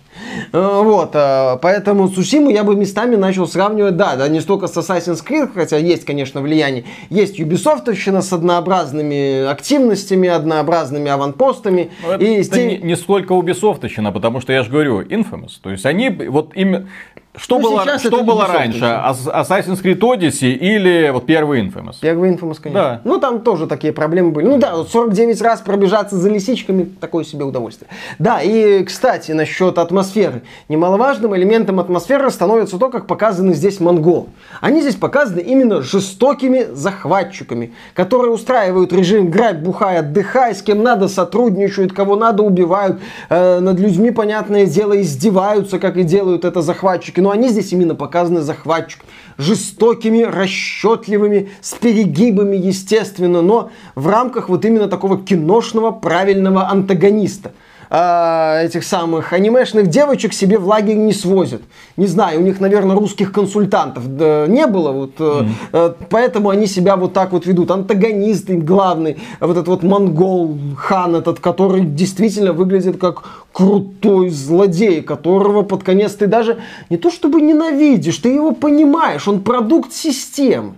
Э, вот, э, поэтому Сусиму я бы местами начал сравнивать, да, да, не столько с Assassin's Creed, хотя есть, конечно, влияние. Есть Ubisoftовщина с однообразными активностями, однообразными аванпостами. Но и это здесь... не, не сколько Ubisoftовщина, потому что я же говорю, Infamous. То есть они вот им что ну, было, что было раньше? Assassin's Creed Odyssey или вот первый Infamous? Первый Infamous, конечно. Да. Ну, там тоже такие проблемы были. Ну да, вот 49 раз пробежаться за лисичками, такое себе удовольствие. Да, и, кстати, насчет атмосферы. Немаловажным элементом атмосферы становится то, как показаны здесь монгол. Они здесь показаны именно жестокими захватчиками, которые устраивают режим грабь, бухай, отдыхай, с кем надо сотрудничают, кого надо убивают, э, над людьми, понятное дело, издеваются, как и делают это захватчики но они здесь именно показаны захватчиками. Жестокими, расчетливыми, с перегибами, естественно, но в рамках вот именно такого киношного правильного антагониста э, этих самых анимешных девочек себе в лагерь не свозят. Не знаю, у них, наверное, русских консультантов да, не было, вот, mm-hmm. э, поэтому они себя вот так вот ведут. Антагонист главный, вот этот вот монгол хан этот, который действительно выглядит как крутой злодей, которого под конец ты даже не то чтобы ненавидишь, ты его понимаешь, он продукт системы.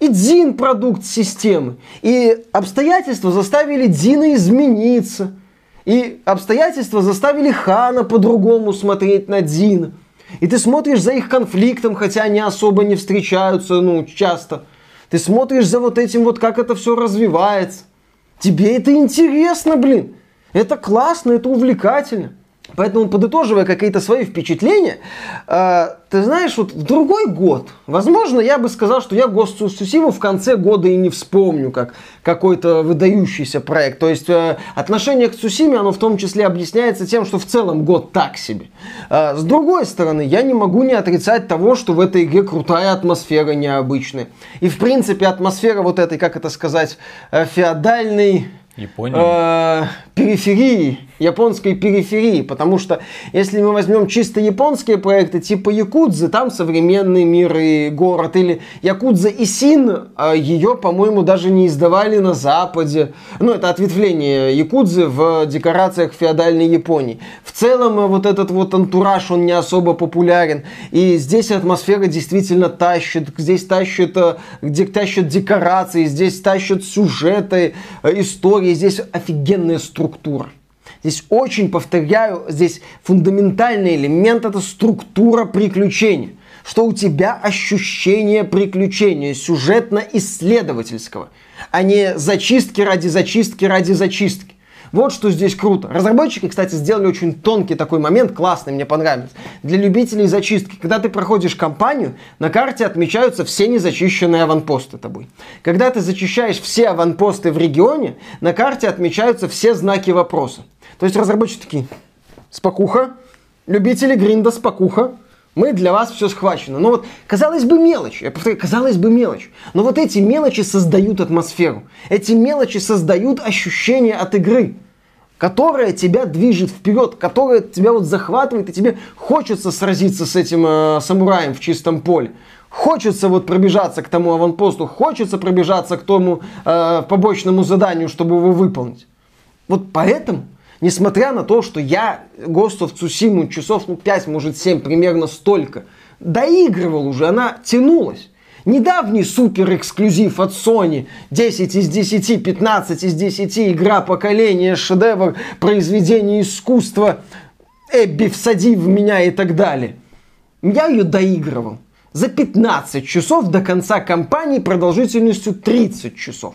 И Дин продукт системы. И обстоятельства заставили Дина измениться. И обстоятельства заставили Хана по-другому смотреть на Дина. И ты смотришь за их конфликтом, хотя они особо не встречаются, ну, часто. Ты смотришь за вот этим вот, как это все развивается. Тебе это интересно, блин. Это классно, это увлекательно. Поэтому, подытоживая какие-то свои впечатления, э, ты знаешь, вот в другой год, возможно, я бы сказал, что я Tsushima в конце года и не вспомню как какой-то выдающийся проект. То есть э, отношение к Цусиме, оно в том числе объясняется тем, что в целом год так себе. Э, с другой стороны, я не могу не отрицать того, что в этой игре крутая атмосфера необычная. И в принципе атмосфера вот этой, как это сказать, э, феодальной Японии? Э, периферии, японской периферии, потому что если мы возьмем чисто японские проекты типа Якудзы, там современный мир и город, или Якудза и Син, а ее, по-моему, даже не издавали на Западе. Ну, это ответвление Якудзы в декорациях феодальной Японии. В целом, э, вот этот вот антураж, он не особо популярен, и здесь атмосфера действительно тащит, здесь тащит, э, где тащат декорации, здесь тащат сюжеты, э, истории, здесь офигенная структура. Здесь очень, повторяю, здесь фундаментальный элемент – это структура приключения. Что у тебя ощущение приключения сюжетно-исследовательского, а не зачистки ради зачистки ради зачистки. Вот что здесь круто. Разработчики, кстати, сделали очень тонкий такой момент, классный, мне понравился. Для любителей зачистки. Когда ты проходишь кампанию, на карте отмечаются все незачищенные аванпосты тобой. Когда ты зачищаешь все аванпосты в регионе, на карте отмечаются все знаки вопроса. То есть разработчики такие, спокуха, любители гринда, спокуха, мы для вас все схвачено. Но вот, казалось бы, мелочь. Я повторяю, казалось бы, мелочь. Но вот эти мелочи создают атмосферу. Эти мелочи создают ощущение от игры которая тебя движет вперед, которая тебя вот захватывает, и тебе хочется сразиться с этим э, самураем в чистом поле. Хочется вот пробежаться к тому аванпосту, хочется пробежаться к тому э, побочному заданию, чтобы его выполнить. Вот поэтому Несмотря на то, что я Ghost of Tsushima часов ну, 5, может 7, примерно столько, доигрывал уже, она тянулась. Недавний супер эксклюзив от Sony 10 из 10, 15 из 10, игра поколения, шедевр, произведение искусства, Эбби всади в меня и так далее. Я ее доигрывал за 15 часов до конца кампании продолжительностью 30 часов.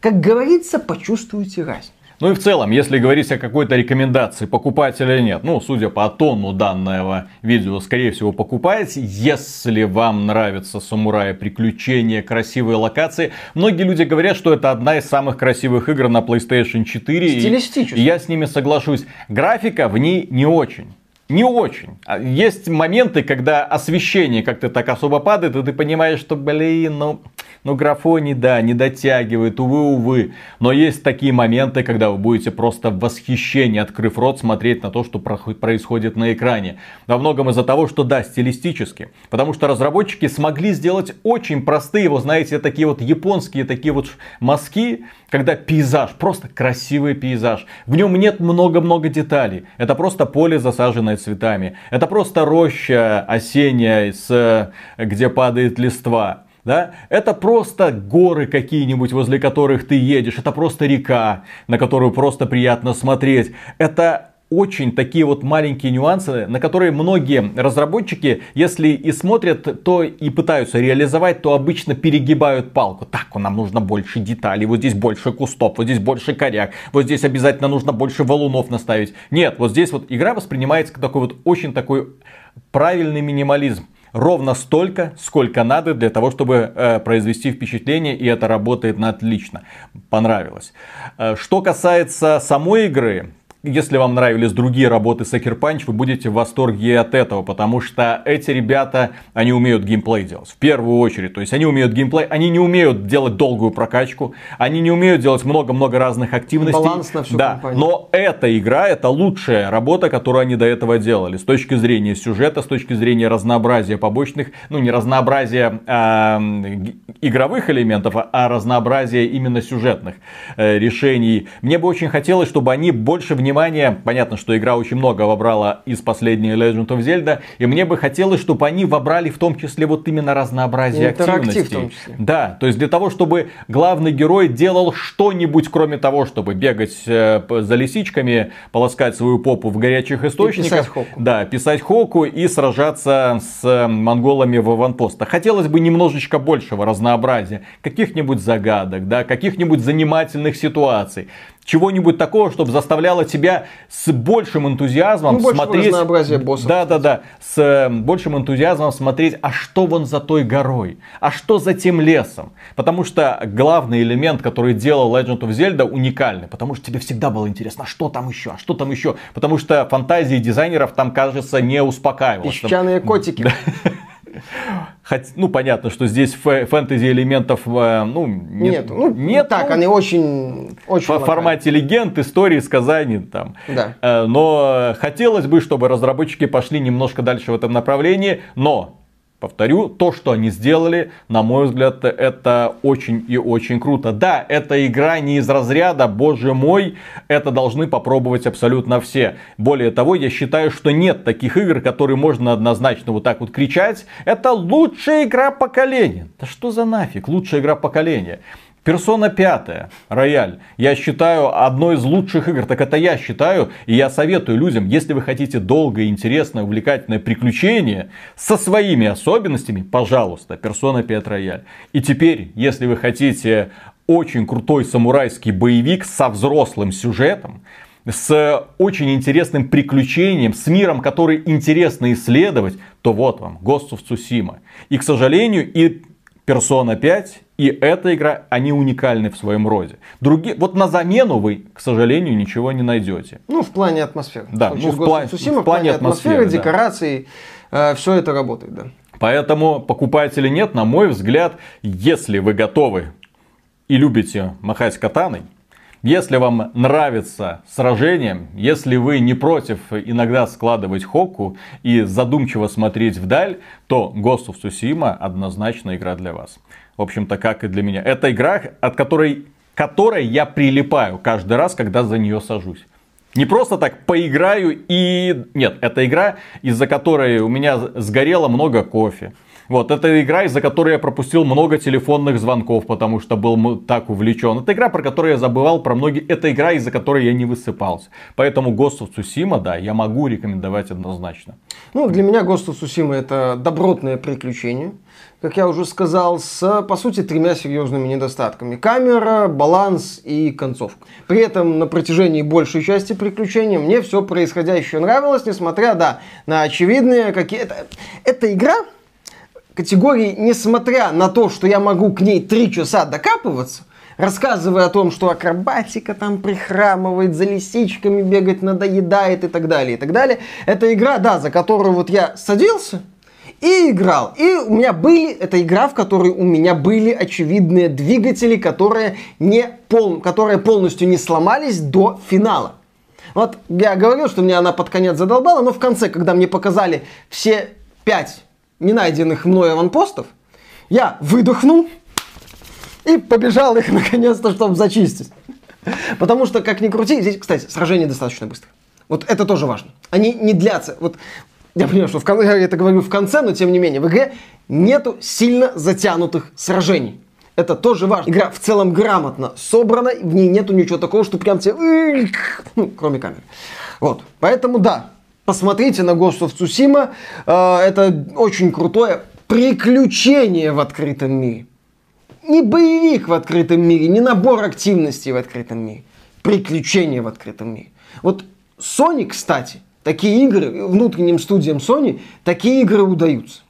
Как говорится, почувствуйте разницу. Ну и в целом, если говорить о какой-то рекомендации, покупать или нет, ну, судя по тону данного видео, скорее всего, покупаете. Если вам нравятся самураи, приключения, красивые локации, многие люди говорят, что это одна из самых красивых игр на PlayStation 4. Стилистически. И я с ними соглашусь. Графика в ней не очень. Не очень. А есть моменты, когда освещение как-то так особо падает, и ты понимаешь, что, блин, ну, ну графони, да, не дотягивает, увы, увы. Но есть такие моменты, когда вы будете просто в восхищении, открыв рот, смотреть на то, что происходит на экране. Во многом из-за того, что, да, стилистически. Потому что разработчики смогли сделать очень простые, вы знаете, такие вот японские такие вот мазки, когда пейзаж, просто красивый пейзаж. В нем нет много-много деталей. Это просто поле, засаженное цветами. Это просто роща осенняя, с, где падает листва. Да? Это просто горы какие-нибудь, возле которых ты едешь. Это просто река, на которую просто приятно смотреть. Это очень такие вот маленькие нюансы, на которые многие разработчики, если и смотрят, то и пытаются реализовать, то обычно перегибают палку. Так, нам нужно больше деталей, вот здесь больше кустов, вот здесь больше коряк, вот здесь обязательно нужно больше валунов наставить. Нет, вот здесь вот игра воспринимается как такой вот очень такой правильный минимализм ровно столько, сколько надо для того, чтобы э, произвести впечатление, и это работает на отлично. Понравилось. Э, что касается самой игры, если вам нравились другие работы Sucker Punch, вы будете в восторге от этого, потому что эти ребята, они умеют геймплей делать. В первую очередь. То есть они умеют геймплей, они не умеют делать долгую прокачку, они не умеют делать много-много разных активностей. Баланс на всю да, компанию. но эта игра, это лучшая работа, которую они до этого делали. С точки зрения сюжета, с точки зрения разнообразия побочных, ну не разнообразия а, игровых элементов, а разнообразия именно сюжетных э, решений. Мне бы очень хотелось, чтобы они больше внимания внимание. Понятно, что игра очень много вобрала из последней Legend of Zelda. И мне бы хотелось, чтобы они вобрали в том числе вот именно разнообразие активностей. Да, то есть для того, чтобы главный герой делал что-нибудь, кроме того, чтобы бегать э, за лисичками, полоскать свою попу в горячих источниках. И писать хоку. Да, писать хоку и сражаться с э, монголами в аванпостах. Хотелось бы немножечко большего разнообразия. Каких-нибудь загадок, да, каких-нибудь занимательных ситуаций чего-нибудь такого, чтобы заставляло тебя с большим энтузиазмом ну, смотреть. разнообразия боссов. Да, да, да. С э, большим энтузиазмом смотреть, а что вон за той горой, а что за тем лесом. Потому что главный элемент, который делал Legend of Zelda, уникальный. Потому что тебе всегда было интересно, а что там еще, а что там еще. Потому что фантазии дизайнеров там, кажется, не успокаивала. Песчаные котики. Хоть, ну, понятно, что здесь фэнтези элементов, э, ну, нет. Ну, нет, так, ну, они очень, очень В формате легенд, истории, сказаний там. Да. Э, но хотелось бы, чтобы разработчики пошли немножко дальше в этом направлении, но Повторю, то, что они сделали, на мой взгляд, это очень и очень круто. Да, эта игра не из разряда, боже мой, это должны попробовать абсолютно все. Более того, я считаю, что нет таких игр, которые можно однозначно вот так вот кричать. Это лучшая игра поколения. Да что за нафиг, лучшая игра поколения. Персона 5, Рояль, я считаю одной из лучших игр. Так это я считаю, и я советую людям, если вы хотите долгое, интересное, увлекательное приключение со своими особенностями, пожалуйста, Персона 5 Рояль. И теперь, если вы хотите очень крутой самурайский боевик со взрослым сюжетом, с очень интересным приключением, с миром, который интересно исследовать, то вот вам, Ghost of. И, к сожалению, и Persona 5 и эта игра, они уникальны в своем роде. Другие, вот на замену вы, к сожалению, ничего не найдете. Ну, в плане атмосферы. Да, в, ну, в, плане, Цусима, в плане атмосферы, атмосферы да. декораций, э, все это работает, да. Поэтому покупателей нет, на мой взгляд, если вы готовы и любите махать катаной, если вам нравится сражение, если вы не против иногда складывать хокку и задумчиво смотреть вдаль, то Ghost of Tsushima однозначно игра для вас. В общем-то, как и для меня. Это игра, от которой, которой я прилипаю каждый раз, когда за нее сажусь. Не просто так поиграю и... Нет, это игра, из-за которой у меня сгорело много кофе. Вот, это игра, из-за которой я пропустил много телефонных звонков, потому что был так увлечен. Это игра, про которую я забывал про многие. Это игра, из-за которой я не высыпался. Поэтому Ghost of Tsushima, да, я могу рекомендовать однозначно. Ну, для меня Ghost of Tsushima это добротное приключение как я уже сказал, с, по сути, тремя серьезными недостатками. Камера, баланс и концовка. При этом на протяжении большей части приключения мне все происходящее нравилось, несмотря, да, на очевидные какие-то... Эта игра категории, несмотря на то, что я могу к ней три часа докапываться, рассказывая о том, что акробатика там прихрамывает, за лисичками бегать надоедает и так далее, и так далее. Это игра, да, за которую вот я садился, и играл. И у меня были, это игра, в которой у меня были очевидные двигатели, которые, не пол, которые полностью не сломались до финала. Вот я говорил, что меня она под конец задолбала, но в конце, когда мне показали все пять не найденных мной аванпостов, я выдохнул и побежал их наконец-то, чтобы зачистить. Потому что, как ни крути, здесь, кстати, сражение достаточно быстро. Вот это тоже важно. Они не длятся. Вот я понимаю, что в конце, я это говорю в конце, но тем не менее, в игре нету сильно затянутых сражений. Это тоже важно. Игра в целом грамотно собрана, в ней нету ничего такого, что прям тебе... Ну, кроме камеры. Вот. Поэтому да, посмотрите на Ghost of Tsushima. Э, это очень крутое приключение в открытом мире. Не боевик в открытом мире, не набор активностей в открытом мире. Приключение в открытом мире. Вот Sony, кстати, такие игры, внутренним студиям Sony, такие игры удаются.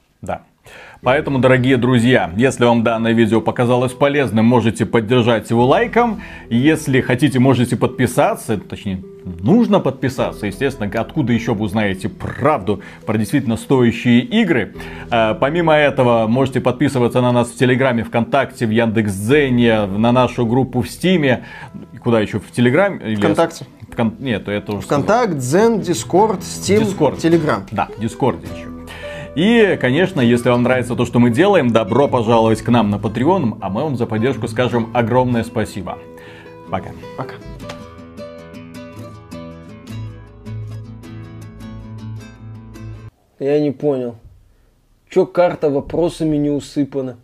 Поэтому, дорогие друзья, если вам данное видео показалось полезным, можете поддержать его лайком. Если хотите, можете подписаться, точнее, нужно подписаться, естественно, откуда еще вы узнаете правду про действительно стоящие игры. А, помимо этого, можете подписываться на нас в Телеграме, ВКонтакте, в Яндекс.Дзене, на нашу группу в Стиме. Куда еще? В Телеграме? ВКонтакте. Вкон... Нет, это уже... Вконтакт, Дзен, Дискорд, Discord. Телеграм. Да, в Дискорде еще. И, конечно, если вам нравится то, что мы делаем, добро пожаловать к нам на Patreon, а мы вам за поддержку скажем огромное спасибо. Пока. Пока. Я не понял. Чё карта вопросами не усыпана?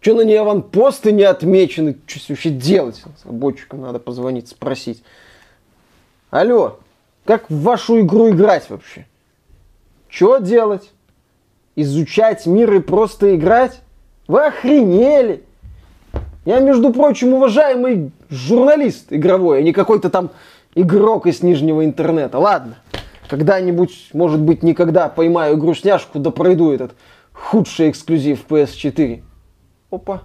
Чё на ней аванпосты не отмечены? Что вообще делать? Разработчикам надо позвонить, спросить. Алло, как в вашу игру играть вообще? Что делать? Изучать мир и просто играть? Вы охренели! Я, между прочим, уважаемый журналист игровой, а не какой-то там игрок из нижнего интернета. Ладно, когда-нибудь, может быть, никогда поймаю грустняшку, да пройду этот худший эксклюзив PS4. Опа,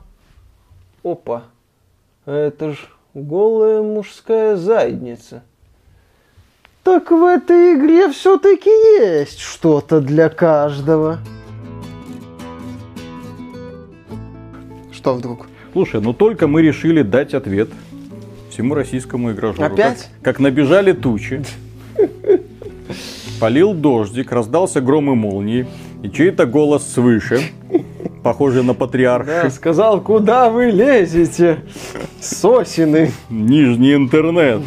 опа, это ж голая мужская задница. Так в этой игре все-таки есть что-то для каждого. Что вдруг? Слушай, ну только мы решили дать ответ всему российскому игражуру. Опять? Как, как набежали тучи. Полил дождик, раздался гром и молнии, и чей-то голос свыше, похожий на патриарха. Да, сказал, куда вы лезете, сосины. Нижний интернет.